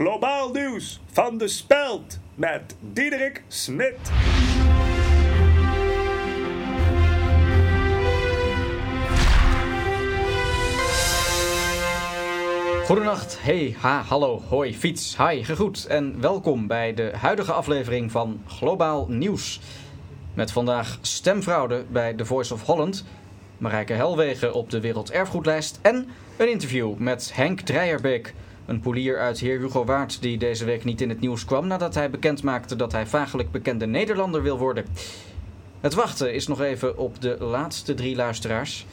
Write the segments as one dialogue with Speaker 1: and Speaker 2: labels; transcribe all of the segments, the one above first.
Speaker 1: globaal nieuws van de Speld met Diederik Smit.
Speaker 2: Goedenacht, hey, ha, hallo, hoi, fiets, hi, gegroet en welkom bij de huidige aflevering van Globaal Nieuws. Met vandaag stemfraude bij The Voice of Holland, Marijke Helwegen op de Werelderfgoedlijst en een interview met Henk Dreierbeek, een polier uit Heer Hugo Waard die deze week niet in het nieuws kwam nadat hij bekend maakte dat hij vagelijk bekende Nederlander wil worden. Het wachten is nog even op de laatste drie luisteraars.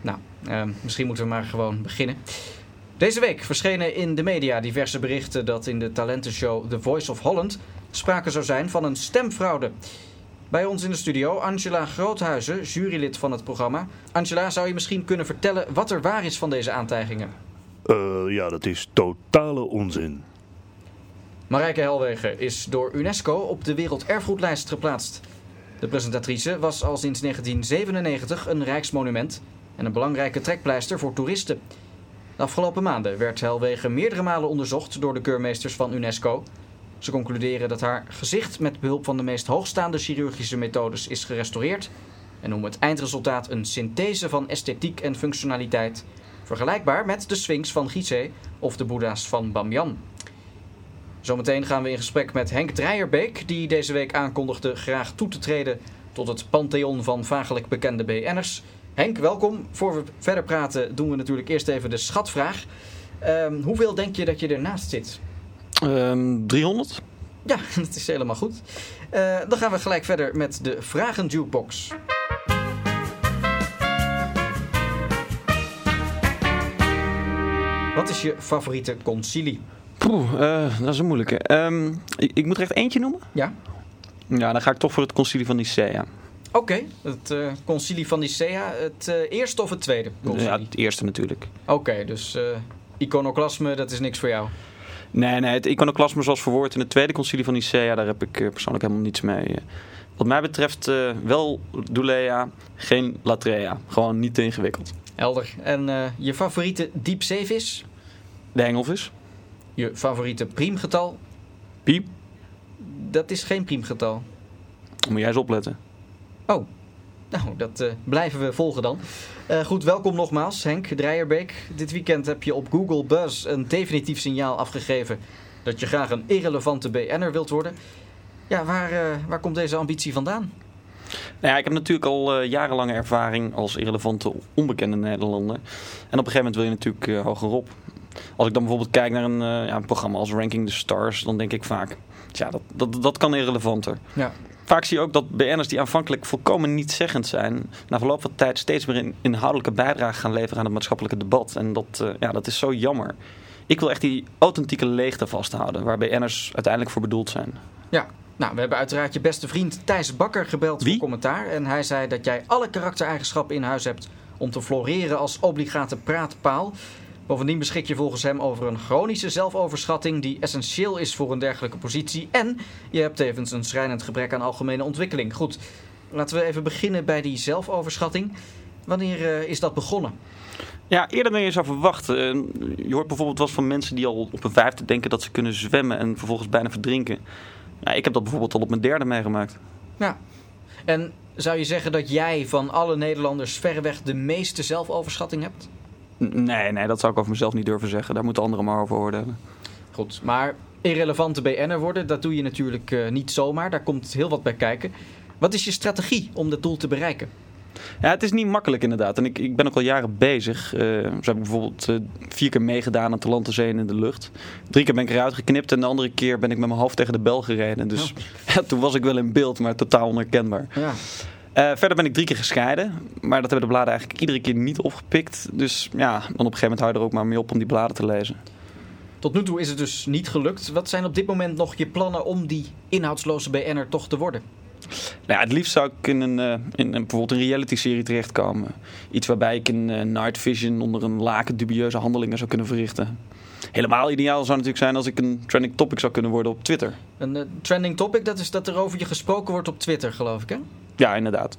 Speaker 2: Nou, eh, misschien moeten we maar gewoon beginnen. Deze week verschenen in de media diverse berichten dat in de talentenshow The Voice of Holland sprake zou zijn van een stemfraude. Bij ons in de studio Angela Groothuizen, jurylid van het programma. Angela, zou je misschien kunnen vertellen wat er waar is van deze aantijgingen?
Speaker 3: Uh, ja, dat is totale onzin.
Speaker 2: Marijke Helwegen is door UNESCO op de Werelderfgoedlijst geplaatst. De presentatrice was al sinds 1997 een rijksmonument en een belangrijke trekpleister voor toeristen. De afgelopen maanden werd Helwegen meerdere malen onderzocht door de keurmeesters van UNESCO. Ze concluderen dat haar gezicht met behulp van de meest hoogstaande chirurgische methodes is gerestaureerd en noemen het eindresultaat een synthese van esthetiek en functionaliteit, vergelijkbaar met de Sphinx van Gizeh of de Boeddha's van Bamyan. Zometeen gaan we in gesprek met Henk Dreierbeek, die deze week aankondigde graag toe te treden tot het pantheon van vagelijk bekende BN'ers. Henk, welkom. Voor we verder praten doen we natuurlijk eerst even de schatvraag. Um, hoeveel denk je dat je ernaast zit?
Speaker 4: Um, 300?
Speaker 2: Ja, dat is helemaal goed. Uh, dan gaan we gelijk verder met de Vragen Jukebox. Wat is je favoriete concilie?
Speaker 4: Poeh, uh, dat is een moeilijke. Um, ik, ik, moet er echt eentje noemen?
Speaker 2: Ja.
Speaker 4: Ja, dan ga ik toch voor het concilie van Nicea.
Speaker 2: Oké, okay, het uh, concilie van Nicea, het uh, eerste of het tweede? Concilie?
Speaker 4: Ja, het eerste natuurlijk.
Speaker 2: Oké, okay, dus iconoclasme, dat is niks voor jou?
Speaker 4: Nee, nee, het iconoclasme zoals verwoord in het tweede concilie van Nicea, daar heb ik persoonlijk helemaal niets mee. Wat mij betreft wel Doulea, geen Latrea. Gewoon niet te ingewikkeld.
Speaker 2: Helder. En je favoriete diepzeevis?
Speaker 4: De hengelvis.
Speaker 2: Je favoriete priemgetal?
Speaker 4: Piep.
Speaker 2: Dat is geen priemgetal.
Speaker 4: Moet jij eens opletten.
Speaker 2: Oh, nou, dat uh, blijven we volgen dan. Uh, goed, welkom nogmaals, Henk Dreierbeek. Dit weekend heb je op Google Buzz een definitief signaal afgegeven dat je graag een irrelevante BN'er wilt worden. Ja, waar, uh, waar komt deze ambitie vandaan?
Speaker 4: Nou ja, ik heb natuurlijk al jarenlange ervaring als irrelevante onbekende Nederlander. En op een gegeven moment wil je natuurlijk hogerop. Als ik dan bijvoorbeeld kijk naar een, ja, een programma als Ranking the Stars, dan denk ik vaak, ja, dat, dat, dat kan irrelevanter.
Speaker 2: Ja
Speaker 4: vaak zie je ook dat BN'ers die aanvankelijk volkomen niet zeggend zijn, na verloop van tijd steeds meer een inhoudelijke bijdrage gaan leveren aan het maatschappelijke debat. En dat, uh, ja, dat is zo jammer. Ik wil echt die authentieke leegte vasthouden, waar BN'ers uiteindelijk voor bedoeld zijn.
Speaker 2: Ja, nou, we hebben uiteraard je beste vriend Thijs Bakker gebeld
Speaker 4: Wie?
Speaker 2: voor commentaar. En hij zei dat jij alle karaktereigenschappen in huis hebt om te floreren als obligate praatpaal. Bovendien beschik je volgens hem over een chronische zelfoverschatting die essentieel is voor een dergelijke positie. En je hebt tevens een schrijnend gebrek aan algemene ontwikkeling. Goed, laten we even beginnen bij die zelfoverschatting. Wanneer uh, is dat begonnen?
Speaker 4: Ja, eerder dan je zou verwachten. Je hoort bijvoorbeeld wel van mensen die al op een vijfde denken dat ze kunnen zwemmen en vervolgens bijna verdrinken. Ja, ik heb dat bijvoorbeeld al op mijn derde meegemaakt.
Speaker 2: Ja, en zou je zeggen dat jij van alle Nederlanders verreweg de meeste zelfoverschatting hebt?
Speaker 4: Nee, nee, dat zou ik over mezelf niet durven zeggen. Daar moeten anderen maar over oordelen.
Speaker 2: Goed, maar irrelevante BN'er worden, dat doe je natuurlijk uh, niet zomaar. Daar komt heel wat bij kijken. Wat is je strategie om dat doel te bereiken?
Speaker 4: Ja, het is niet makkelijk inderdaad. En ik, ik ben ook al jaren bezig. Uh, zo heb ik bijvoorbeeld uh, vier keer meegedaan aan Talent Zee in de lucht. Drie keer ben ik eruit geknipt en de andere keer ben ik met mijn hoofd tegen de bel gereden. Dus ja, toen was ik wel in beeld, maar totaal onherkenbaar.
Speaker 2: Ja.
Speaker 4: Uh, verder ben ik drie keer gescheiden. Maar dat hebben de bladen eigenlijk iedere keer niet opgepikt. Dus ja, dan op een gegeven moment hou je er ook maar mee op om die bladen te lezen.
Speaker 2: Tot nu toe is het dus niet gelukt. Wat zijn op dit moment nog je plannen om die inhoudsloze BN'er toch te worden?
Speaker 4: Nou ja, het liefst zou ik in een, uh, in een, bijvoorbeeld een reality-serie terechtkomen. Iets waarbij ik in uh, Night Vision onder een laken dubieuze handelingen zou kunnen verrichten. Helemaal ideaal zou natuurlijk zijn als ik een trending topic zou kunnen worden op Twitter.
Speaker 2: Een uh, trending topic, dat is dat er over je gesproken wordt op Twitter, geloof ik, hè?
Speaker 4: Ja, inderdaad.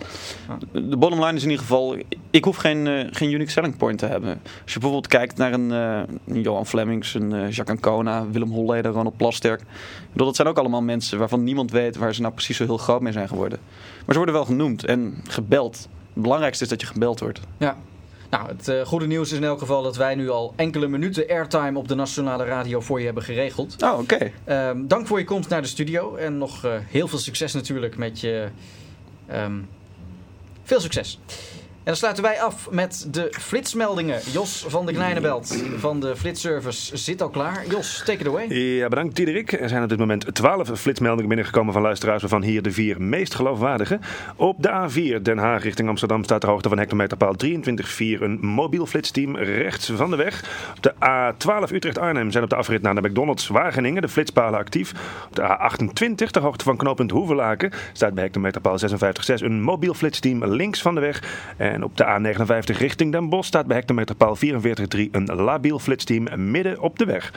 Speaker 4: De bottom line is in ieder geval, ik hoef geen, eh, geen unique selling point te hebben. Als je bijvoorbeeld kijkt naar een, eh, Johan Flemings, een eh, Jacques Ancona, Willem Holleder, Ronald Plasterk. Bedoel, dat zijn ook allemaal mensen waarvan niemand weet waar ze nou precies zo heel groot mee zijn geworden. Maar ze worden wel genoemd en gebeld. Het belangrijkste is dat je gebeld wordt.
Speaker 2: Ja. Nou, het goede nieuws is in elk geval dat wij nu al enkele minuten airtime op de nationale radio voor je hebben geregeld.
Speaker 4: Oh, oké.
Speaker 2: Ehm, dank voor je komst naar de studio en nog heel veel succes natuurlijk met je. Ehm, veel succes. En dan sluiten wij af met de flitsmeldingen. Jos van de Kleinebelt van de Flitsservice zit al klaar. Jos, take it away.
Speaker 3: Ja, bedankt Diederik. Er zijn op dit moment 12 flitsmeldingen binnengekomen van luisteraars, waarvan hier de vier meest geloofwaardige. Op de A4 Den Haag richting Amsterdam staat de hoogte van hectometerpaal 23.4 een mobiel flitsteam rechts van de weg. Op de A12 Utrecht-Arnhem zijn op de afrit naar de McDonald's Wageningen de flitspalen actief. Op de A28 de hoogte van knooppunt Hoevelaken staat bij hectometerpaal 56.6 een mobiel flitsteam links van de weg. En op de A59 richting Den Bosch staat bij hectometerpaal 44.3 een labiel flitsteam midden op de weg.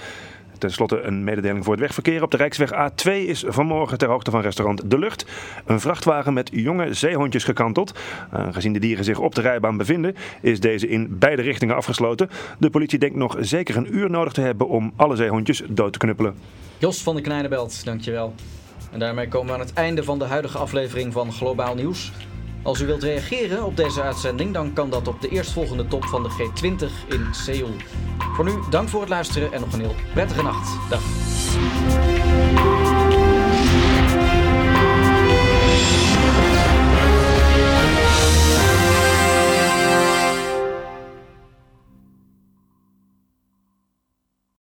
Speaker 3: Ten slotte een mededeling voor het wegverkeer. Op de Rijksweg A2 is vanmorgen ter hoogte van restaurant De Lucht een vrachtwagen met jonge zeehondjes gekanteld. Aangezien de dieren zich op de rijbaan bevinden, is deze in beide richtingen afgesloten. De politie denkt nog zeker een uur nodig te hebben om alle zeehondjes dood te knuppelen.
Speaker 2: Jos van de Kleinebelt, dankjewel. En daarmee komen we aan het einde van de huidige aflevering van Globaal Nieuws. Als u wilt reageren op deze uitzending, dan kan dat op de eerstvolgende top van de G20 in Seoul. Voor nu, dank voor het luisteren en nog een heel prettige nacht. Dag.